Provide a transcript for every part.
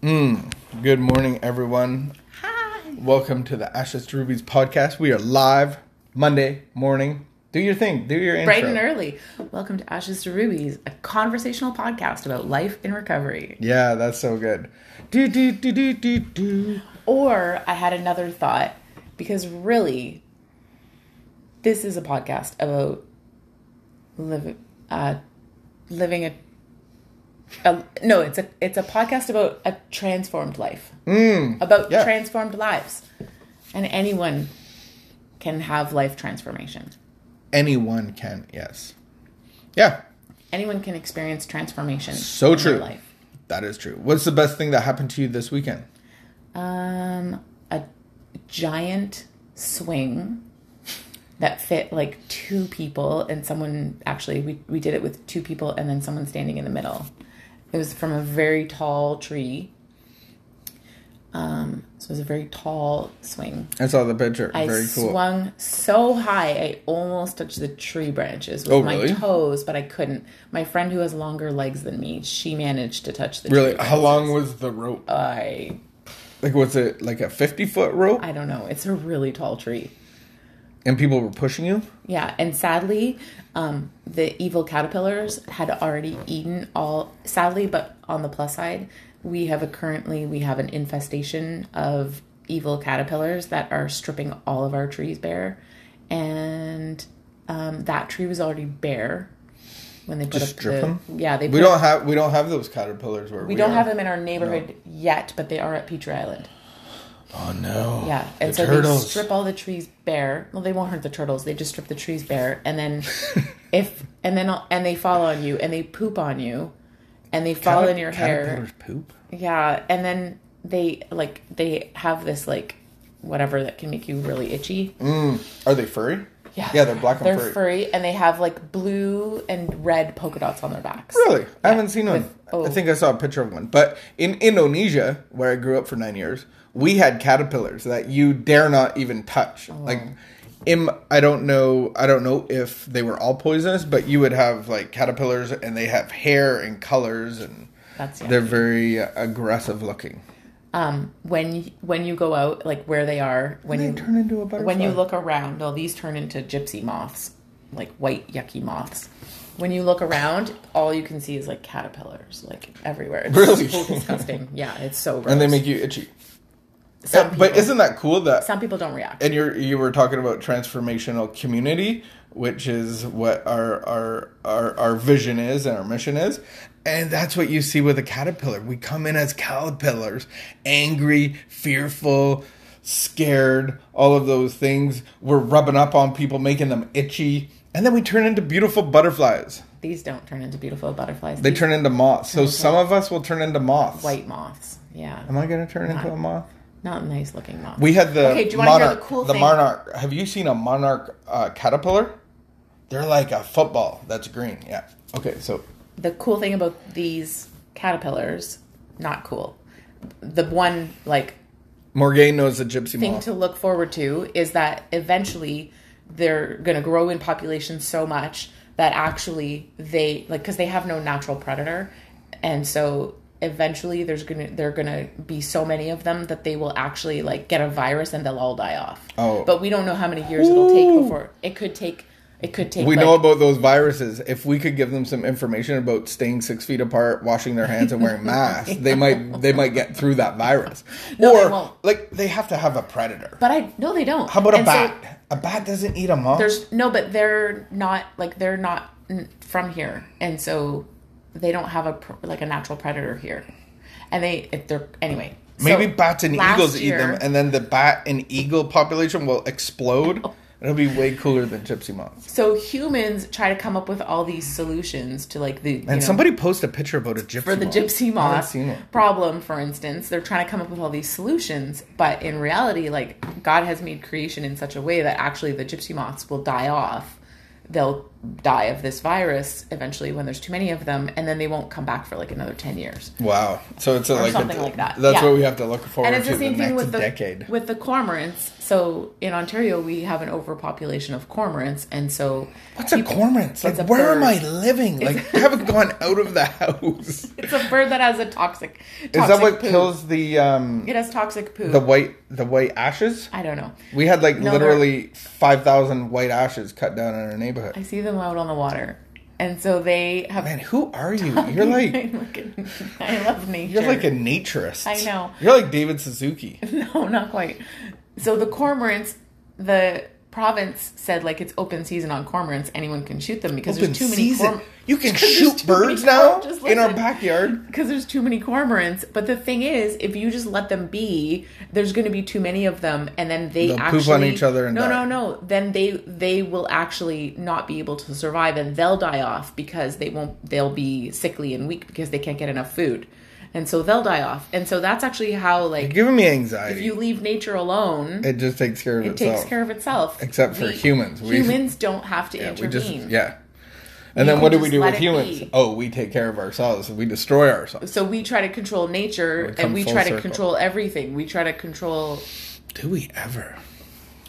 Good morning, everyone. Hi. Welcome to the Ashes to Rubies podcast. We are live Monday morning. Do your thing. Do your intro. Bright and early. Welcome to Ashes to Rubies, a conversational podcast about life in recovery. Yeah, that's so good. Do do do do do do. Or I had another thought because really, this is a podcast about living, uh, living a, a. No, it's a it's a podcast about a transformed life, mm, about yeah. transformed lives, and anyone can have life transformation. Anyone can. Yes. Yeah, Anyone can experience transformation. So in their true. Life. that is true. What's the best thing that happened to you this weekend? Um, a giant swing that fit like two people, and someone actually we we did it with two people, and then someone standing in the middle. It was from a very tall tree. Um, so it was a very tall swing. I saw the picture. I Very cool. swung so high I almost touched the tree branches with Oh, my really? toes, but I couldn't. My friend who has longer legs than me, she managed to touch the tree. Really? How long was the rope? I Like, was it like a fifty foot rope? I don't know. It's a really tall tree. And people were pushing you? Yeah, and sadly, um, the evil caterpillars had already eaten all. Sadly, but on the plus side, we have a currently we have an infestation of evil caterpillars that are stripping all of our trees bare, and um, that tree was already bare when they put Just up strip the them? yeah they We don't have we don't have those caterpillars where we, we don't are. have them in our neighborhood yet, but they are at Petrie Island. Oh no! Yeah, and The so turtles. they strip all the trees bare. Well, they won't hurt the turtles. They just strip the trees bare, and then if and then and they fall on you and they poop on you, and they fall Caterp- in your hair. Poop. Yeah, and then they like they have this like whatever that can make you really itchy. Mm. Are they furry? Yeah, Yeah, they're black and They're furry. furry, and they have like blue and red polka dots on their backs. Really? I haven't seen one. with- oh. I think I saw a picture of one. But in Indonesia, where I grew up for nine years, we had caterpillars that you dare not even touch. Oh. Like, im, I don't know. I don't know if they were all poisonous, but you would have like caterpillars, and they have hair and colors, and That's they're yucky. very uh, aggressive looking. um when when you go out like where they are when They you turn into a butterfly. when you look around well these turn into gypsy moths like white yucky moths when you look around all you can see is like caterpillars like everywhere it's Really? so disgusting yeah it's so gross and they make you itchy. Some Uh, but isn't that cool that some people don't react. And you're you were talking about transformational community which is what our our our, our vision is and our mission is. And that's what you see with a caterpillar. We come in as caterpillars angry fearful scared all of those things. We're rubbing up on people making them itchy. And then we turn into beautiful butterflies. These don't turn into beautiful butterflies. They These turn into moths. So some of us will turn into moths. white moths. Yeah. Am i going to turn into a moth not nice looking moths We had the Okay, do you wanna hear monarch. the cool the thing? monarch. Have you seen a monarch uh, caterpillar? They're like a football that's green. Yeah. Okay, so the cool thing about these caterpillars not cool the one like Morgan knows the gypsy thing moth. to look forward to is that eventually they're going to grow in population so much that actually they like because they have no natural predator and so eventually there's gonna they're gonna be so many of them that they will actually like get a virus and they'll all die off Oh. but we don't know how many years it'll take before it could take it could take we like, know about those viruses. If we could give them some information about staying six feet apart, washing their hands, and wearing masks, they might they might get through that virus. No, they or won't. like they have to have a predator. but i no they don't How about a And so bat? a bat doesn't eat a moth. there's no but they're not like they're not from here and so they don't have a like a natural predator here and they if they're anyway so Maybe bats and eagles eat them, and then the bat and eagle population will explode. It'll be way cooler than gypsy moths. so humans try to come up with all these solutions to like the you And know, somebody post a picture about a gypsy for the moth. gypsy moth problem for instance they're trying to come up with all these solutions but in reality like god has made creation in such a way that actually the gypsy moths will die off they'll die of this virus eventually when there's too many of them, and then they won't come back for like another ten years. Wow. So it's a, like something a, like that. That's Yeah. what we have to look forward to. And it's the same the thing with the decade. with the cormorants. So in Ontario, we have an overpopulation of cormorants, and so What's a cormorant? Like, where am. I living? Like, I haven't gone out of the house. it's a bird that has a toxic. toxic Is that what poo. kills the um It has toxic poo. the white the white ashes? I don't know. We had like No, literally five thousand white ashes cut down in our neighborhood. I see them out on the water, and so they have. Man, who are you? You're like I love nature. you're like a naturist. I know. You're like David Suzuki. No, not quite. So the cormorants, the province said like it's open season on cormorants. Anyone can shoot them because Open there's too season. many. Corm- you can shoot birds now in our backyard. because there's too many cormorants. But the thing is, if you just let them be, there's going to be too many of them, and then they They'll poop actually on each other and no, die. no, no. Then they they will actually not be able to survive, and they'll die off because they won't. They'll be sickly and weak because they can't get enough food, and so they'll die off. And so that's actually how You're like giving me anxiety. if you leave nature alone, it just takes care of it itself. It takes care of itself. Except for humans. We- humans don't have to Yeah, we intervene. just yeah. And You then what do we do with humans? be. Oh, we take care of ourselves. We destroy ourselves. So we try to control nature, come and we try to control everything. We try to control Do we ever?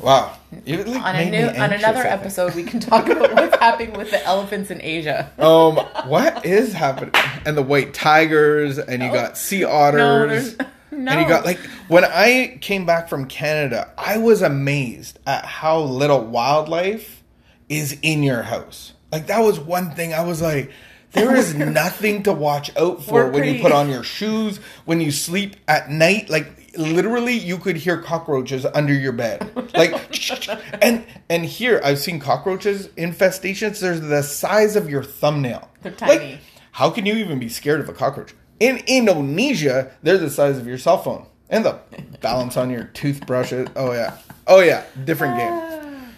Wow. Like, on a new on another episode. We can talk about what's happening with the elephants in Asia. Um, what is happening? And the white tigers, and you got sea otters. No, no. And you got like when I came back from Canada, I was amazed at how little wildlife is in your house. Like that was one thing I was like, there is nothing to watch out for We're when you put on your shoes, when you sleep at night. Like literally, you could hear cockroaches under your bed. Like, and and here I've seen cockroaches infestations. There's the size of your thumbnail. They're Like, tiny. How can you even be scared of a cockroach? In Indonesia, they're the size of your cell phone. And the balance on your toothbrushes. Oh yeah. Oh yeah. Different game. Ah.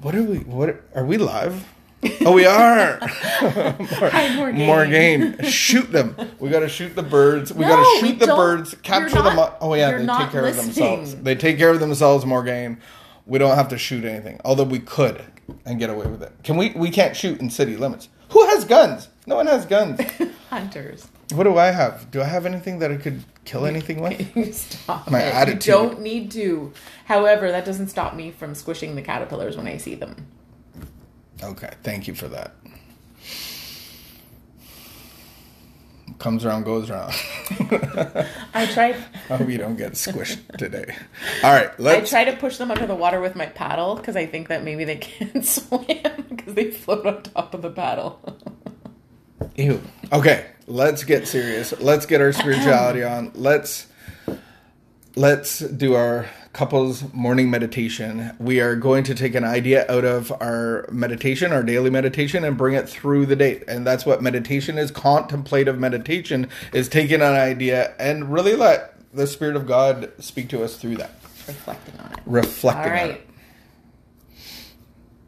What are we what are we live? Oh we are. Hi, Morgan. Morgan. Shoot them. We gotta shoot the birds. We No, gotta we shoot the birds, capture them Oh yeah, they take care of themselves. They take care of themselves, Morgan. We don't have to shoot anything. Although we could and get away with it. Can we we can't shoot in city limits. Who has guns? No one has guns. Hunters. What do I have? Do I have anything that I could kill anything with? You stop. My it. attitude. You don't need to. However, that doesn't stop me from squishing the caterpillars when I see them. Okay, thank you for that. Comes around, goes around. I tried. I hope you don't get squished today. All right, let's. I try to push them under the water with my paddle because I think that maybe they can't swim because they float on top of the paddle. Ew. Okay, let's get serious. Let's get our spirituality on. Let's let's do our couples morning meditation. We are going to take an idea out of our meditation, our daily meditation, and bring it through the day. And that's what meditation is. Contemplative meditation is taking an idea and really let the Spirit of God speak to us through that. Reflecting on it. Reflecting All on right. it.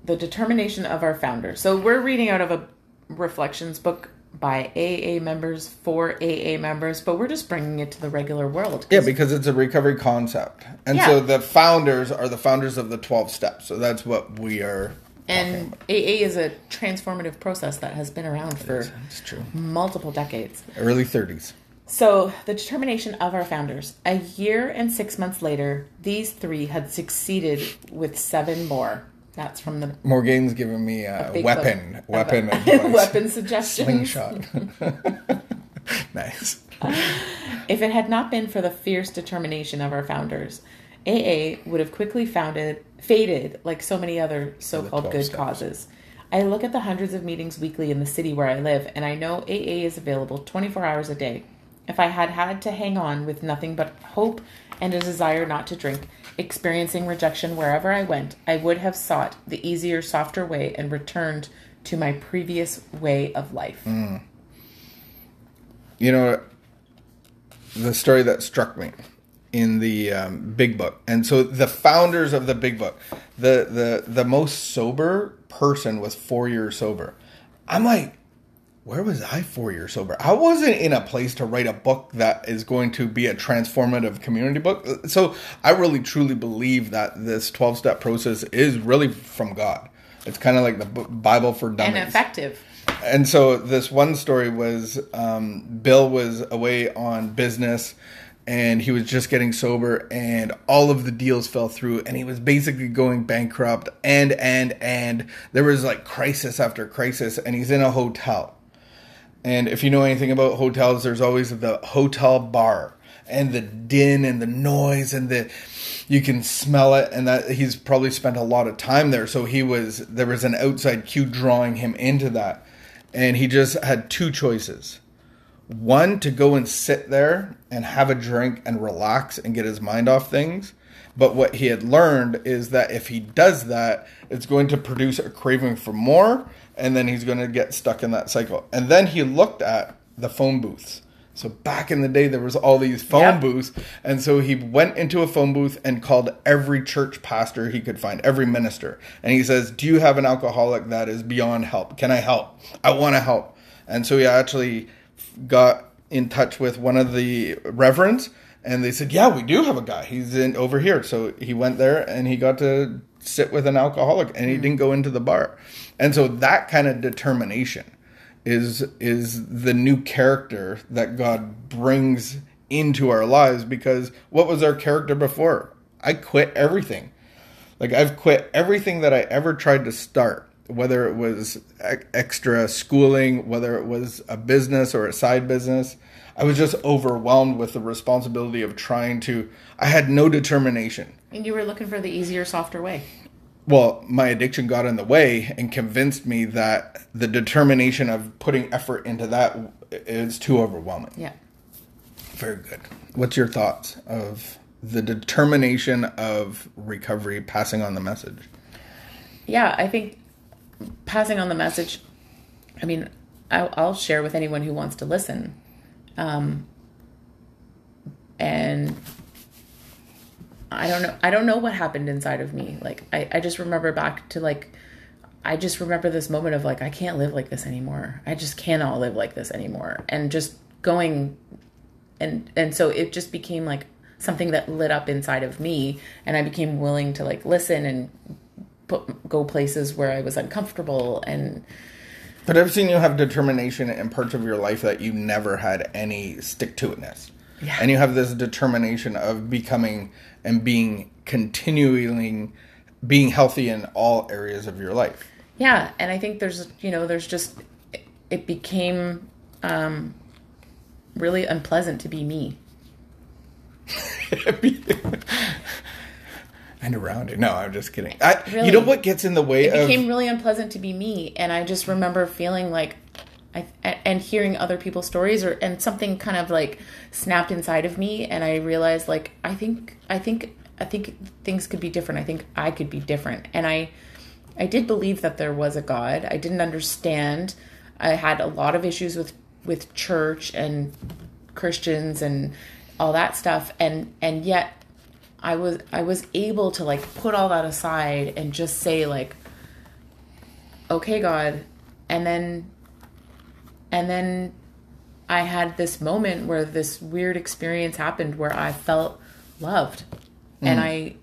The determination of our founder. So we're reading out of a reflections book by AA members for AA members, but we're just bringing it to the regular world. Yeah, because it's a recovery concept. And Yeah. so the founders are the founders of the 12 steps. So that's what we are. And AA is a transformative process that has been around for multiple decades. Early 30s. So, the determination of our founders. A year and six months later, these three had succeeded with seven more. That's from the Morgan's giving me a, big weapon, book. weapon, A- weapon suggestions. slingshot. nice. If it had not been for the fierce determination of our founders, AA would have quickly founded, faded like so many other so-called good steps. causes. I look at the hundreds of meetings weekly in the city where I live, and I know AA is available 24 hours a day. If I had had to hang on with nothing but hope and a desire not to drink, experiencing rejection wherever I went, I would have sought the easier, softer way and returned to my previous way of life. You know, the story that struck me in the um, Big Book, and so the founders of the Big Book, the the the most sober person was four years sober. I'm like, where was I four years sober? I wasn't in a place to write a book that is going to be a transformative community book. So I really truly believe that this 12 step process is really from God. It's kind of like the Bible for dummies. and effective. And so this one story was um, Bill was away on business and he was just getting sober and all of the deals fell through and he was basically going bankrupt and and and there was like crisis after crisis and he's in a hotel. And if you know anything about hotels, there's always the hotel bar and the din and the noise and the you can smell it. And that he's probably spent a lot of time there. So he was there was an outside cue drawing him into that. And he just had two choices. One to go and sit there and have a drink and relax and get his mind off things but what he had learned is that if he does that it's going to produce a craving for more and then he's going to get stuck in that cycle and then he looked at the phone booths so back in the day, there was all these phone Yep. booths, and so he went into a phone booth and called every church pastor he could find, every minister, and he says, "Do you have an alcoholic that is beyond help? Can I help? I want to help." And so he actually got in touch with one of the reverends, and they said, "Yeah, we do have a guy. He's in over here." So he went there and he got to sit with an alcoholic, and he hmm. didn't go into the bar. And so that kind of determination is is the new character that God brings into our lives because what was our character before? I quit everything. Like I've quit everything that I ever tried to start, whether it was extra schooling, whether it was a business or a side business. I was just overwhelmed with the responsibility of trying to I had no determination. And you were looking for the easier, softer way. Well, my addiction got in the way and convinced me that the determination of putting effort into that is too overwhelming. Yeah. Very good. What's your thoughts of the determination of recovery, passing on the message? Yeah, I think passing on the message. I mean, I'll, I'll share with anyone who wants to listen. Um, and I don't know. I don't know what happened inside of me. Like, I, I just remember back to like, I just remember this moment of like, I can't live like this anymore. I just cannot live like this anymore. And just going, and and so it just became like something that lit up inside of me, and I became willing to like listen and put, go places where I was uncomfortable and But I've seen you have determination in parts of your life that you never had any stick to itness. Yeah. And you have this determination of becoming and being continuing being healthy in all areas of your life. yeah and i think there's you know there's just it became um really unpleasant to be me and around it. No, I'm just kidding. I, You know what gets in the way of it of became really unpleasant to be me and i just remember feeling like I, and hearing other people's stories or and something kind of like snapped inside of me and i realized like i think i think i think things could be different. I think i could be different. And i i did believe that there was a god. I didn't understand. I had a lot of issues with with church and christians and all that stuff. And and yet i was i was able to like put all that aside and just say like okay god. And then and then i had this moment where this weird experience happened where i felt loved. And mm. i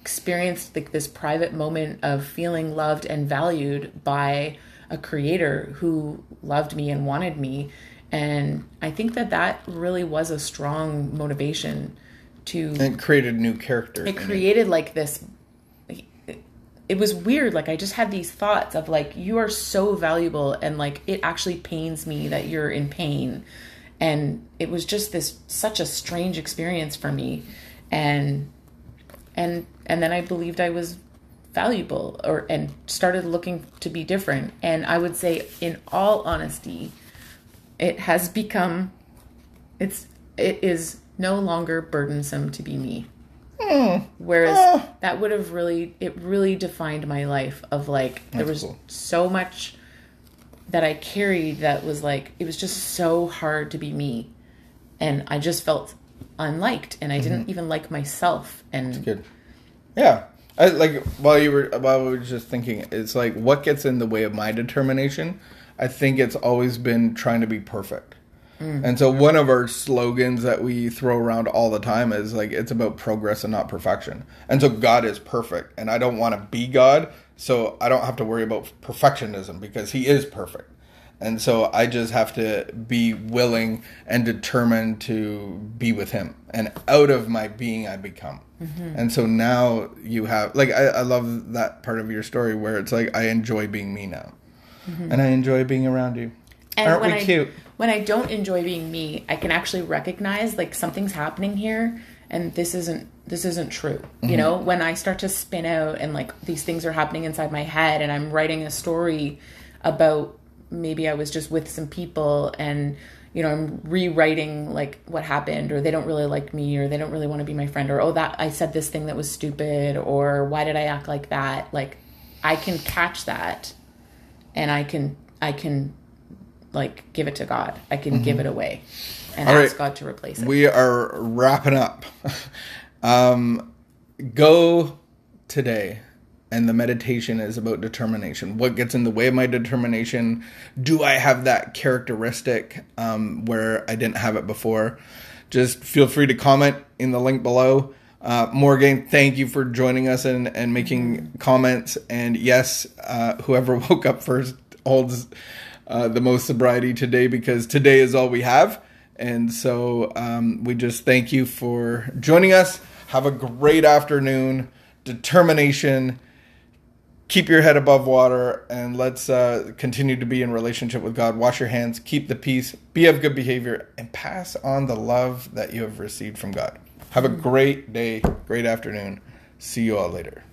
experienced like this private moment of feeling loved and valued by a creator who loved me and wanted me. And i think that that really was a strong motivation to it created new characters. it. created like this it was weird like i just had these thoughts of like you are so valuable and like it actually pains me that you're in pain. And it was just this such a strange experience for me. And and and then i believed i was valuable or and started looking to be different. And i would say in all honesty it has become it's it is no longer burdensome to be me hmm. whereas Oh. that would have really it really defined my life of like there was cool. so much that i carried that was like it was just so hard to be me and i just felt unliked and i didn't mm-hmm. even like myself and Good. Yeah. I like while you were while we were just thinking, it's like what gets in the way of my determination? I think it's always been trying to be perfect. Hmm. And so one of our slogans that we throw around all the time is like it's about progress and not perfection. And so God is perfect and I don't want to be God, so I don't have to worry about perfectionism because he is perfect. And so I just have to be willing and determined to be with him. And out of my being, I become. Mm-hmm. And so now you have, like, I, I love that part of your story where it's like, I enjoy being me now. Mm-hmm. And I enjoy being around you. And Aren't we I, cute? When I don't enjoy being me, I can actually recognize like something's happening here and this isn't this isn't true. Mm-hmm. You know, when I start to spin out and like these things are happening inside my head and I'm writing a story about maybe I was just with some people and you know, I'm rewriting like what happened or they don't really like me or they don't really want to be my friend or oh that I said this thing that was stupid or why did I act like that? Like I can catch that and I can I can like give it to God. I can give it away and Mm-hmm. All ask right. God to replace it. We are wrapping up. um, go today. And the meditation is about determination. What gets in the way of my determination? Do I have that characteristic um, where I didn't have it before? Just feel free to comment in the link below. Uh, Morgan, thank you for joining us and, and making comments. And yes, uh, whoever woke up first holds uh, the most sobriety today because today is all we have. And so um, we just thank you for joining us. Have a great afternoon. Determination. Keep your head above water and let's uh, continue to be in relationship with God. Wash your hands, keep the peace, be of good behavior, and pass on the love that you have received from God. Have a great day, great afternoon. See you all later.